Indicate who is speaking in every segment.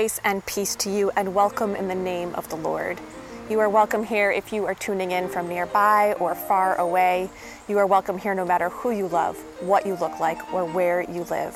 Speaker 1: Grace and peace to you, and welcome in the name of the Lord. You are welcome here if you are tuning in from nearby or far away. You are welcome here no matter who you love, what you look like, or where you live.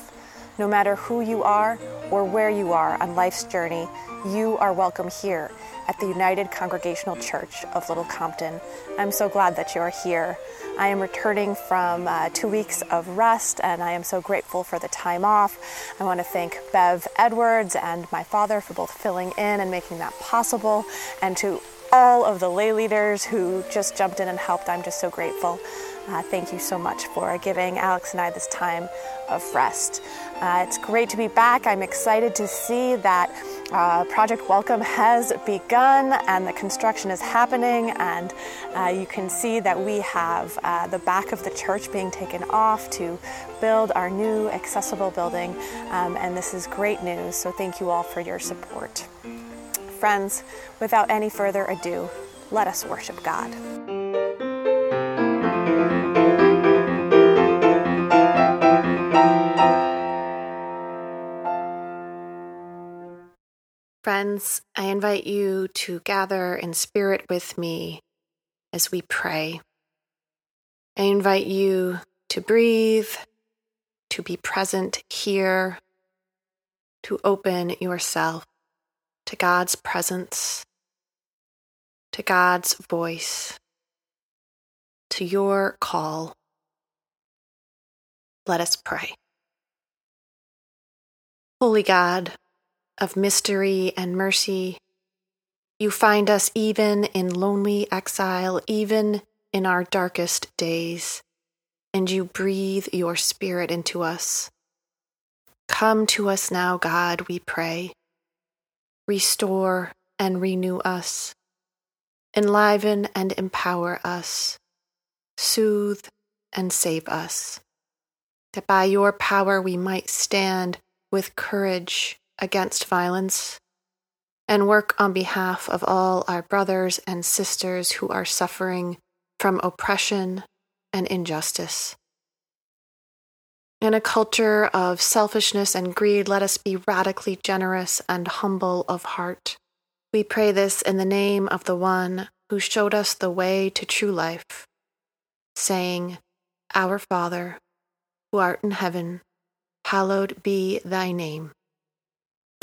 Speaker 1: No matter who you are or where you are on life's journey, you are welcome here at the United Congregational Church of Little Compton. I'm so glad that you are here. I am returning from uh, two weeks of rest and I am so grateful for the time off. I want to thank Bev Edwards and my father for both filling in and making that possible, and to all of the lay leaders who just jumped in and helped. I'm just so grateful. Uh, thank you so much for giving Alex and I this time of rest. Uh, it's great to be back. I'm excited to see that uh, Project Welcome has begun and the construction is happening, and uh, you can see that we have uh, the back of the church being taken off to build our new accessible building, um, and this is great news. So, thank you all for your support. Friends, without any further ado, let us worship God. Friends, I invite you to gather in spirit with me as we pray. I invite you to breathe, to be present here, to open yourself to God's presence, to God's voice, to your call. Let us pray. Holy God, of mystery and mercy. You find us even in lonely exile, even in our darkest days, and you breathe your spirit into us. Come to us now, God, we pray. Restore and renew us. Enliven and empower us. Soothe and save us. That by your power we might stand with courage against violence and work on behalf of all our brothers and sisters who are suffering from oppression and injustice. In a culture of selfishness and greed, let us be radically generous and humble of heart. We pray this in the name of the one who showed us the way to true life, saying, Our Father, who art in heaven, hallowed be thy name.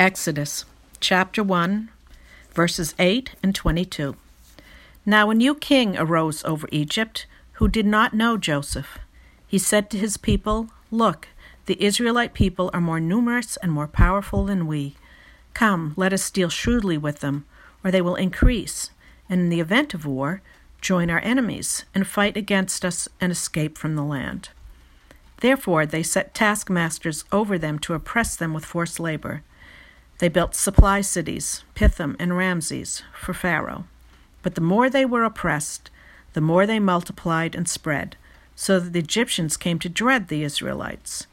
Speaker 2: Exodus chapter 1, verses 8 and 22. Now a new king arose over Egypt who did not know Joseph. He said to his people, Look, the Israelite people are more numerous and more powerful than we. Come, let us deal shrewdly with them, or they will increase, and in the event of war, join our enemies and fight against us and escape from the land. Therefore, they set taskmasters over them to oppress them with forced labor. They built supply cities, Pithom and Ramses, for Pharaoh. But the more they were oppressed, the more they multiplied and spread, so that the Egyptians came to dread the Israelites.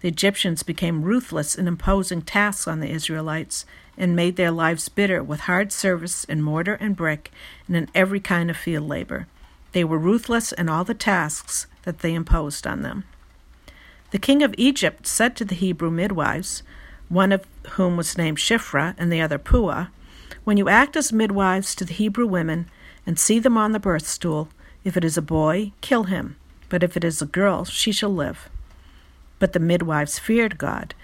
Speaker 2: The Egyptians became ruthless in imposing tasks on the Israelites and made their lives bitter with hard service in mortar and brick and in every kind of field labor. They were ruthless in all the tasks that they imposed on them. The king of Egypt said to the Hebrew midwives, one of whom was named Shiphrah and the other Puah, When you act as midwives to the Hebrew women and see them on the birth stool, if it is a boy, kill him, but if it is a girl, she shall live. But the midwives feared God.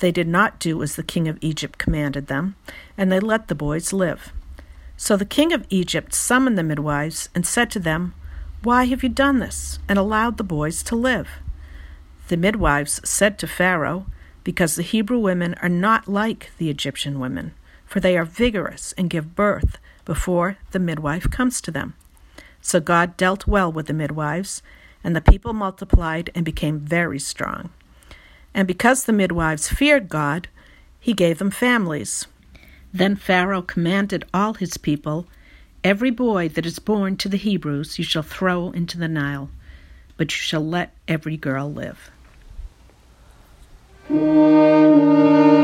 Speaker 2: They did not do as the king of Egypt commanded them, and they let the boys live. So the king of Egypt summoned the midwives and said to them, Why have you done this and allowed the boys to live? The midwives said to Pharaoh, Because the Hebrew women are not like the Egyptian women, for they are vigorous and give birth before the midwife comes to them. So God dealt well with the midwives, and the people multiplied and became very strong. And because the midwives feared God, he gave them families. Then Pharaoh commanded all his people Every boy that is born to the Hebrews you shall throw into the Nile, but you shall let every girl live.
Speaker 3: Exodus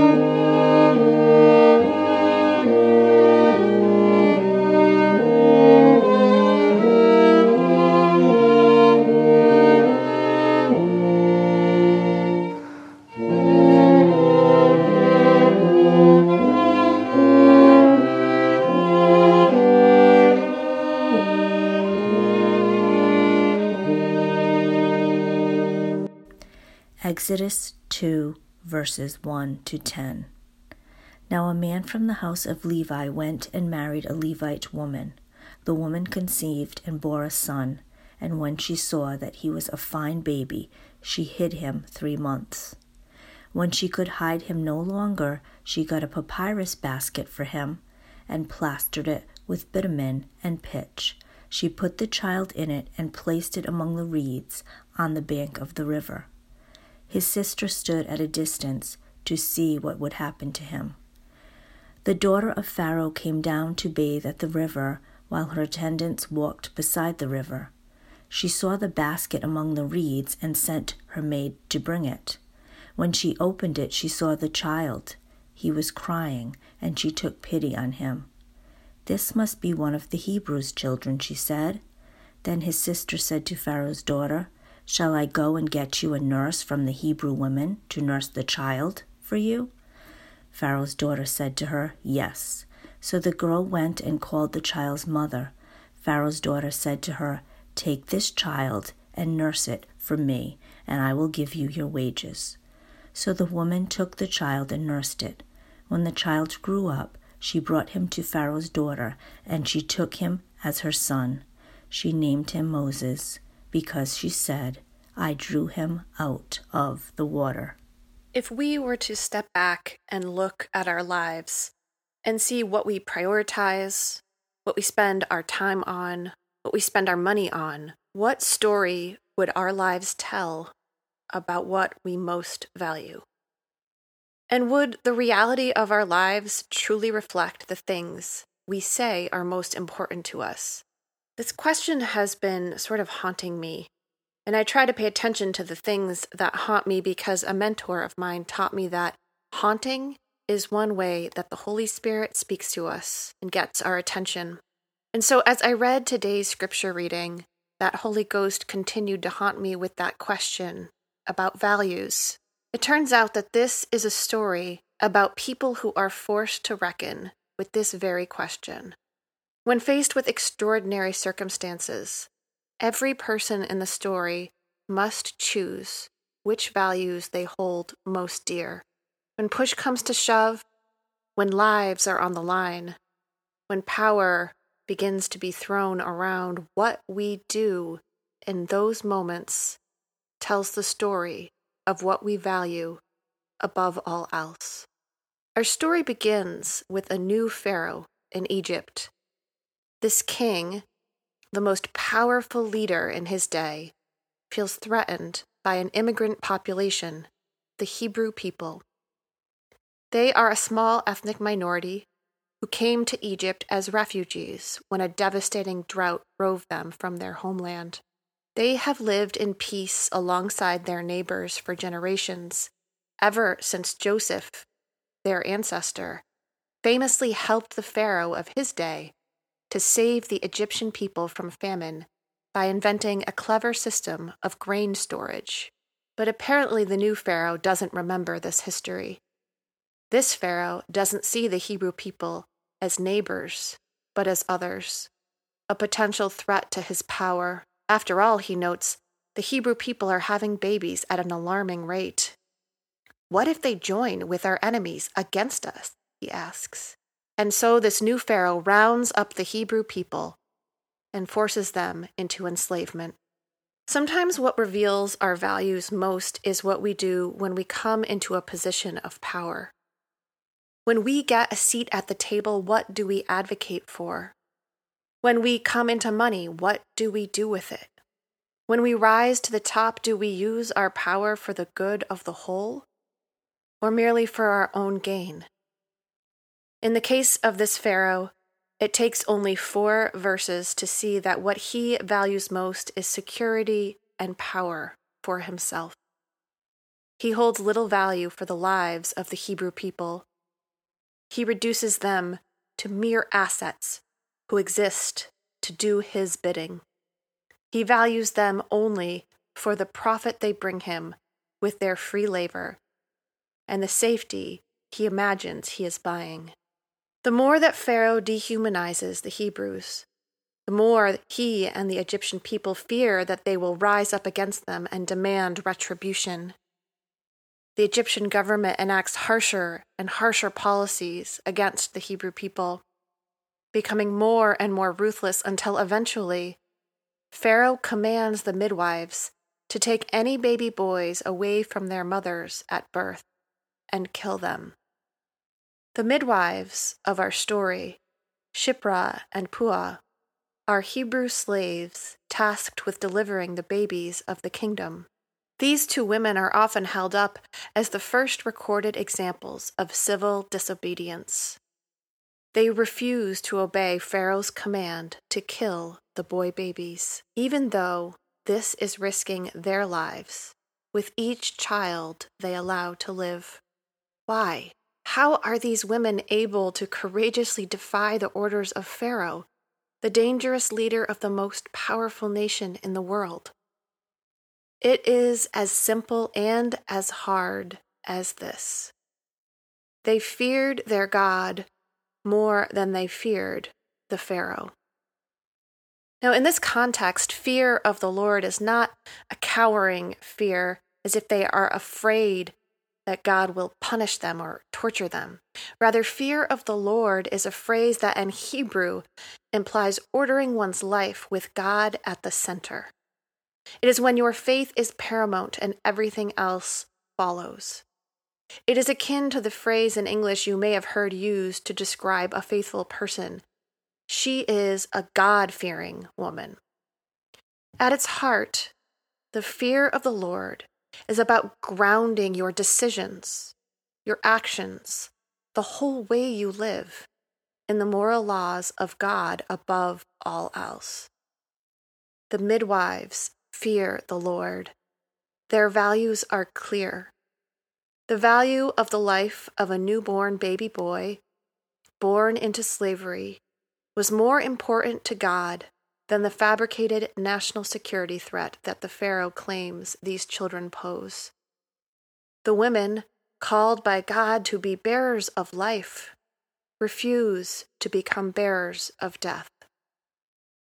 Speaker 3: verses 1 to 10. Now a man from the house of Levi went and married a Levite woman. The woman conceived and bore a son, and when she saw that he was a fine baby, she hid him three months. When she could hide him no longer, she got a papyrus basket for him and plastered it with bitumen and pitch. She put the child in it and placed it among the reeds on the bank of the river. His sister stood at a distance to see what would happen to him. The daughter of Pharaoh came down to bathe at the river while her attendants walked beside the river. She saw the basket among the reeds and sent her maid to bring it. When she opened it, she saw the child. He was crying, and she took pity on him. This must be one of the Hebrews' children, she said. Then his sister said to Pharaoh's daughter, Shall I go and get you a nurse from the Hebrew women to nurse the child for you? Pharaoh's daughter said to her, Yes. So the girl went and called the child's mother. Pharaoh's daughter said to her, Take this child and nurse it for me, and I will give you your wages. So the woman took the child and nursed it. When the child grew up, she brought him to Pharaoh's daughter, and she took him as her son. She named him Moses because she said, I drew him out of the water.
Speaker 1: If we were to step back and look at our lives and see what we prioritize, what we spend our time on, what we spend our money on, what story would our lives tell about what we most value? And would the reality of our lives truly reflect the things we say are most important to us? This question has been sort of haunting me, and I try to pay attention to the things that haunt me because a mentor of mine taught me that haunting is one way that the Holy Spirit speaks to us and gets our attention. And so, as I read today's scripture reading, that Holy Ghost continued to haunt me with that question about values. It turns out that this is a story about people who are forced to reckon with this very question when faced with extraordinary circumstances, every person in the story must choose which values they hold most dear. When push comes to shove, when lives are on the line, when power begins to be thrown around, what we do in those moments tells the story of what we value above all else. Our story begins with a new Pharaoh in Egypt this king, the most powerful leader in his day, feels threatened by an immigrant population, the Hebrew people. They are a small ethnic minority who came to Egypt as refugees when a devastating drought drove them from their homeland. They have lived in peace alongside their neighbors for generations, ever since Joseph, their ancestor, famously helped the Pharaoh of his day to save the Egyptian people from famine by inventing a clever system of grain storage. But apparently, the new Pharaoh doesn't remember this history. This Pharaoh doesn't see the Hebrew people as neighbors, but as others, a potential threat to his power. After all, he notes, the Hebrew people are having babies at an alarming rate. What if they join with our enemies against us? He asks. And so this new Pharaoh rounds up the Hebrew people, and forces them into enslavement. Sometimes what reveals our values most is what we do when we come into a position of power. When we get a seat at the table, what do we advocate for? When we come into money, what do we do with it? When we rise to the top, do we use our power for the good of the whole or merely for our own gain? In the case of this Pharaoh, it takes only four verses to see that what he values most is security and power for himself. He holds little value for the lives of the Hebrew people. He reduces them to mere assets who exist to do his bidding. He values them only for the profit they bring him with their free labor and the safety he imagines he is buying. The more that Pharaoh dehumanizes the Hebrews, the more he and the Egyptian people fear that they will rise up against them and demand retribution. The Egyptian government enacts harsher and harsher policies against the Hebrew people, becoming more and more ruthless until eventually Pharaoh commands the midwives to take any baby boys away from their mothers at birth and kill them. The midwives of our story, Shiphrah and Puah, are Hebrew slaves tasked with delivering the babies of the kingdom. These two women are often held up as the first recorded examples of civil disobedience. They refuse to obey Pharaoh's command to kill the boy babies, even though this is risking their lives with each child they allow to live. Why? How are these women able to courageously defy the orders of Pharaoh, the dangerous leader of the most powerful nation in the world? It is as simple and as hard as this. They feared their God more than they feared the Pharaoh. Now, in this context, fear of the Lord is not a cowering fear as if they are afraid that God will punish them or torture them. Rather, fear of the Lord is a phrase that in Hebrew implies ordering one's life with God at the center. It is when your faith is paramount and everything else follows. It is akin to the phrase in English you may have heard used to describe a faithful person. She is a God fearing woman. At its heart, the fear of the Lord is about grounding your decisions, your actions, the whole way you live in the moral laws of God above all else. The midwives fear the Lord. Their values are clear. The value of the life of a newborn baby boy born into slavery was more important to God than the fabricated national security threat that the Pharaoh claims these children pose. The women, called by God to be bearers of life, refuse to become bearers of death.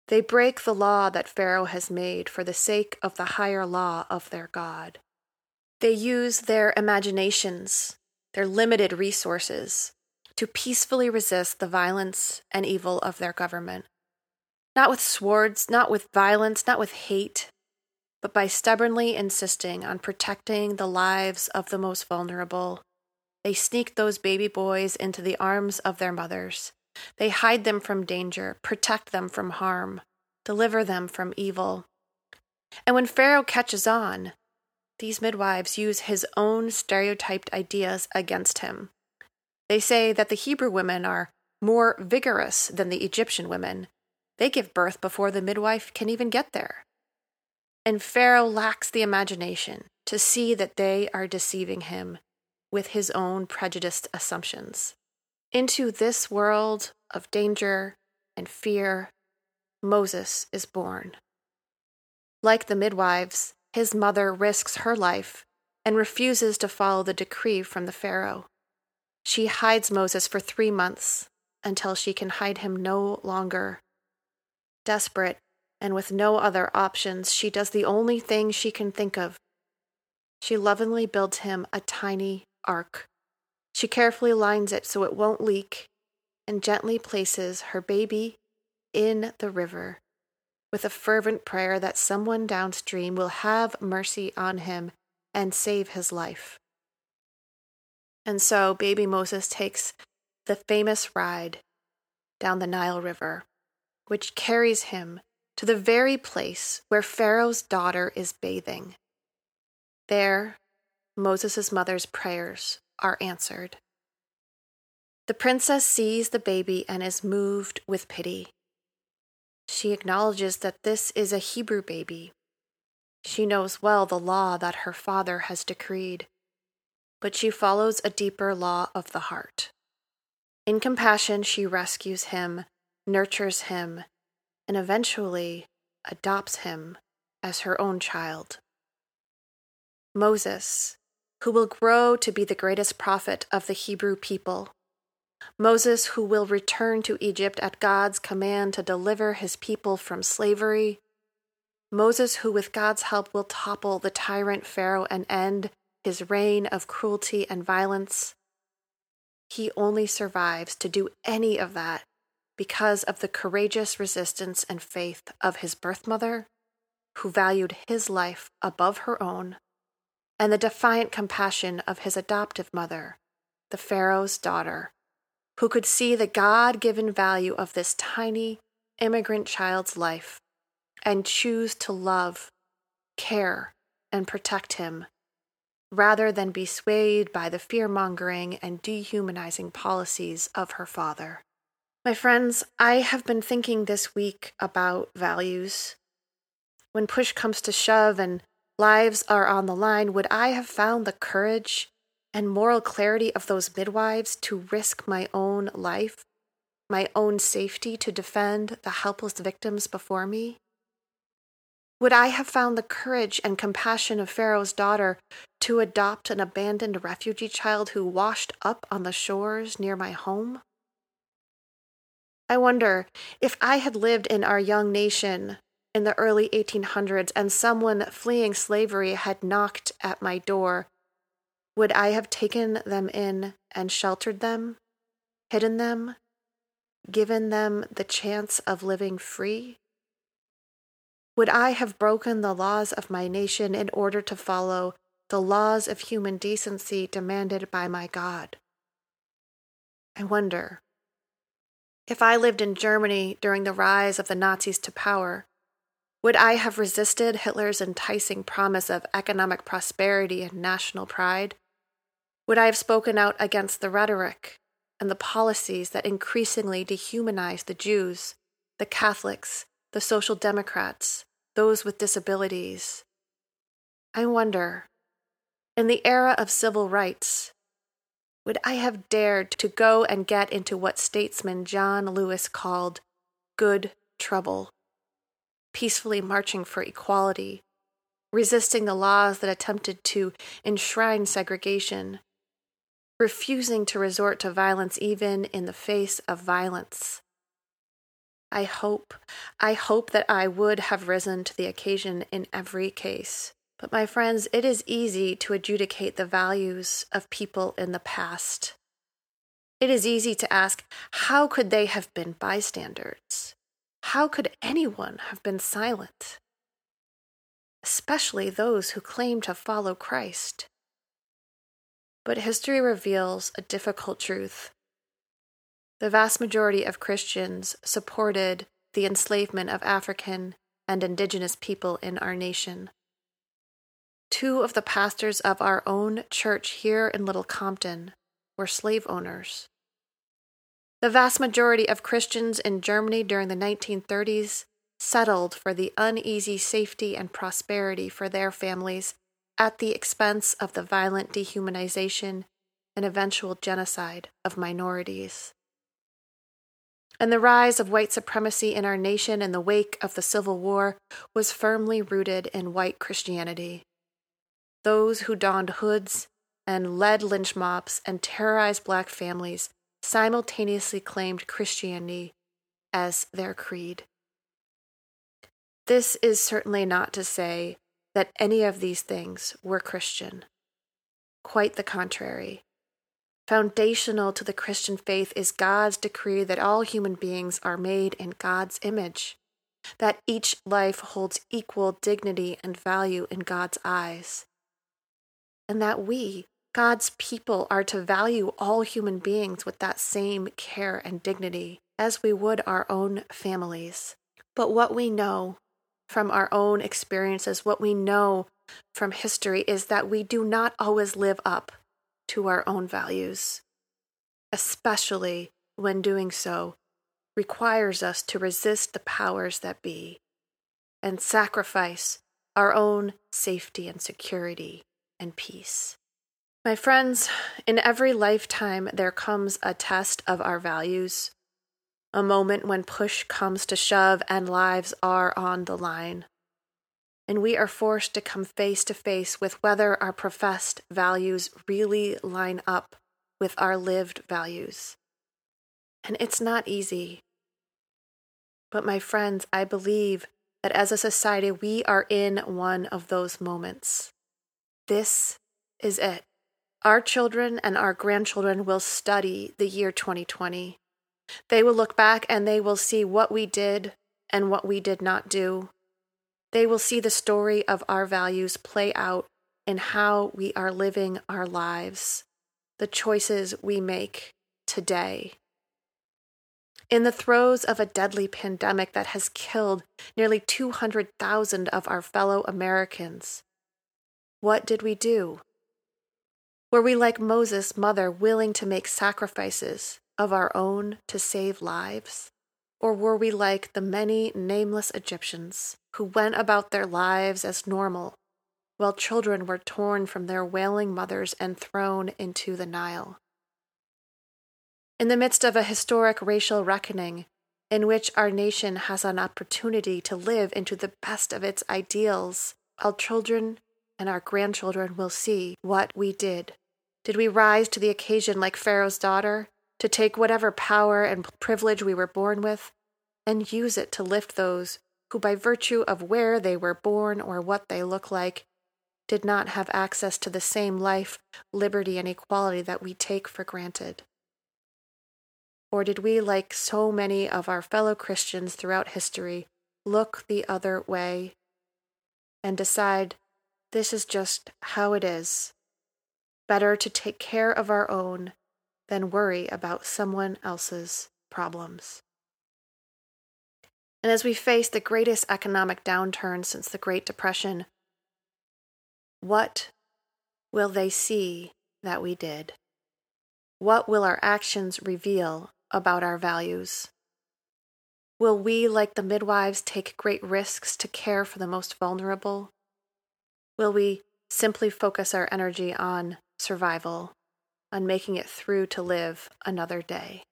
Speaker 1: They break the law that Pharaoh has made for the sake of the higher law of their God. They use their imaginations, their limited resources, to peacefully resist the violence and evil of their government not with swords, not with violence, not with hate, but by stubbornly insisting on protecting the lives of the most vulnerable. They sneak those baby boys into the arms of their mothers. They hide them from danger, protect them from harm, deliver them from evil. And when Pharaoh catches on, these midwives use his own stereotyped ideas against him. They say that the Hebrew women are more vigorous than the Egyptian women, they give birth before the midwife can even get there. And Pharaoh lacks the imagination to see that they are deceiving him with his own prejudiced assumptions. Into this world of danger and fear, Moses is born. Like the midwives, his mother risks her life and refuses to follow the decree from the Pharaoh. She hides Moses for three months until she can hide him no longer Desperate, and with no other options, she does the only thing she can think of. She lovingly builds him a tiny ark. She carefully lines it so it won't leak and gently places her baby in the river with a fervent prayer that someone downstream will have mercy on him and save his life. And so baby Moses takes the famous ride down the Nile River, which carries him to the very place where Pharaoh's daughter is bathing. There, Moses' mother's prayers are answered. The princess sees the baby and is moved with pity. She acknowledges that this is a Hebrew baby. She knows well the law that her father has decreed, but she follows a deeper law of the heart. In compassion, she rescues him, nurtures him, and eventually adopts him as her own child. Moses, who will grow to be the greatest prophet of the Hebrew people. Moses, who will return to Egypt at God's command to deliver his people from slavery. Moses, who with God's help will topple the tyrant Pharaoh and end his reign of cruelty and violence. He only survives to do any of that because of the courageous resistance and faith of his birth mother, who valued his life above her own, and the defiant compassion of his adoptive mother, the Pharaoh's daughter, who could see the God given value of this tiny immigrant child's life and choose to love, care, and protect him rather than be swayed by the fear mongering and dehumanizing policies of her father. My friends, I have been thinking this week about values. When push comes to shove and lives are on the line, would I have found the courage and moral clarity of those midwives to risk my own life, my own safety to defend the helpless victims before me? Would I have found the courage and compassion of Pharaoh's daughter to adopt an abandoned refugee child who washed up on the shores near my home? I wonder if I had lived in our young nation in the early 1800s and someone fleeing slavery had knocked at my door, would I have taken them in and sheltered them, hidden them, given them the chance of living free? Would I have broken the laws of my nation in order to follow the laws of human decency demanded by my God? I wonder. If I lived in Germany during the rise of the Nazis to power, would I have resisted Hitler's enticing promise of economic prosperity and national pride? Would I have spoken out against the rhetoric and the policies that increasingly dehumanize the Jews, the Catholics, the Social Democrats, those with disabilities. I wonder, in the era of civil rights, would I have dared to go and get into what statesman John Lewis called good trouble, peacefully marching for equality, resisting the laws that attempted to enshrine segregation, refusing to resort to violence even in the face of violence? I hope, I hope that I would have risen to the occasion in every case. But, my friends, it is easy to adjudicate the values of people in the past. It is easy to ask, how could they have been bystanders? How could anyone have been silent? Especially those who claim to follow Christ. But history reveals a difficult truth the vast majority of Christians supported the enslavement of African and indigenous people in our nation. Two of the pastors of our own church here in Little Compton were slave owners. The vast majority of Christians in Germany during the 1930s settled for the uneasy safety and prosperity for their families at the expense of the violent dehumanization and eventual genocide of minorities and the rise of white supremacy in our nation in the wake of the Civil War was firmly rooted in white Christianity. Those who donned hoods and led lynch mobs and terrorized black families simultaneously claimed Christianity as their creed. This is certainly not to say that any of these things were Christian. Quite the contrary. Foundational to the Christian faith is God's decree that all human beings are made in God's image that each life holds equal dignity and value in God's eyes, and that we, God's people, are to value all human beings with that same care and dignity as we would our own families. But what we know from our own experiences, what we know from history, is that we do not always live up to our own values, especially when doing so requires us to resist the powers that be and sacrifice our own safety and security and peace. My friends, in every lifetime there comes a test of our values, a moment when push comes to shove and lives are on the line. And we are forced to come face to face with whether our professed values really line up with our lived values. And it's not easy. But, my friends, I believe that as a society, we are in one of those moments. This is it. Our children and our grandchildren will study the year 2020. They will look back and they will see what we did and what we did not do. They will see the story of our values play out in how we are living our lives, the choices we make today. In the throes of a deadly pandemic that has killed nearly 200,000 of our fellow Americans, what did we do? Were we like Moses' mother, willing to make sacrifices of our own to save lives? Or were we like the many nameless Egyptians who went about their lives as normal, while children were torn from their wailing mothers and thrown into the Nile? In the midst of a historic racial reckoning, in which our nation has an opportunity to live into the best of its ideals, our children and our grandchildren will see what we did. Did we rise to the occasion like Pharaoh's daughter, to take whatever power and privilege we were born with and use it to lift those who, by virtue of where they were born or what they look like, did not have access to the same life, liberty, and equality that we take for granted? Or did we, like so many of our fellow Christians throughout history, look the other way and decide this is just how it is? Better to take care of our own than worry about someone else's problems. And as we face the greatest economic downturn since the Great Depression, what will they see that we did? What will our actions reveal about our values? Will we, like the midwives, take great risks to care for the most vulnerable? Will we simply focus our energy on survival on making it through to live another day.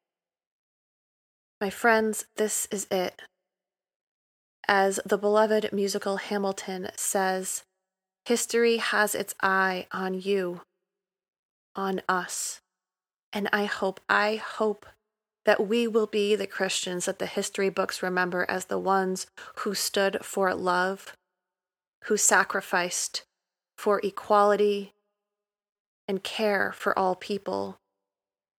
Speaker 1: My friends, this is it. As the beloved musical Hamilton says, history has its eye on you, on us. And I hope, I hope that we will be the Christians that the history books remember as the ones who stood for love, who sacrificed for equality and care for all people,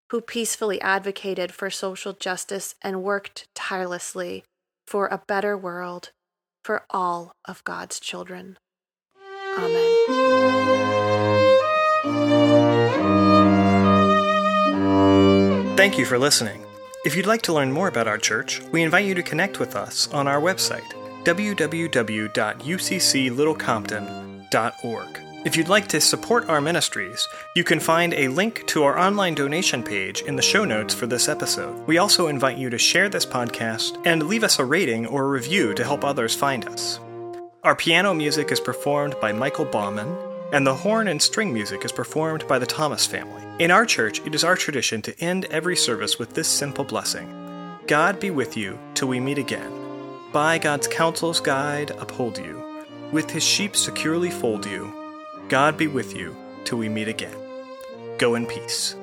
Speaker 1: who peacefully advocated for social justice and worked tirelessly for a better world for all of God's children. Amen.
Speaker 4: Thank you for listening. If you'd like to learn more about our church, we invite you to connect with us on our website, www.ucclittlecompton.org. If you'd like to support our ministries, you can find a link to our online donation page in the show notes for this episode. We also invite you to share this podcast and leave us a rating or review to help others find us. Our piano music is performed by Michael Bauman, and the horn and string music is performed by the Thomas family. In our church, it is our tradition to end every service with this simple blessing God be with you till we meet again. By God's counsel's guide, uphold you. With his sheep securely fold you. God be with you till we meet again. Go in peace.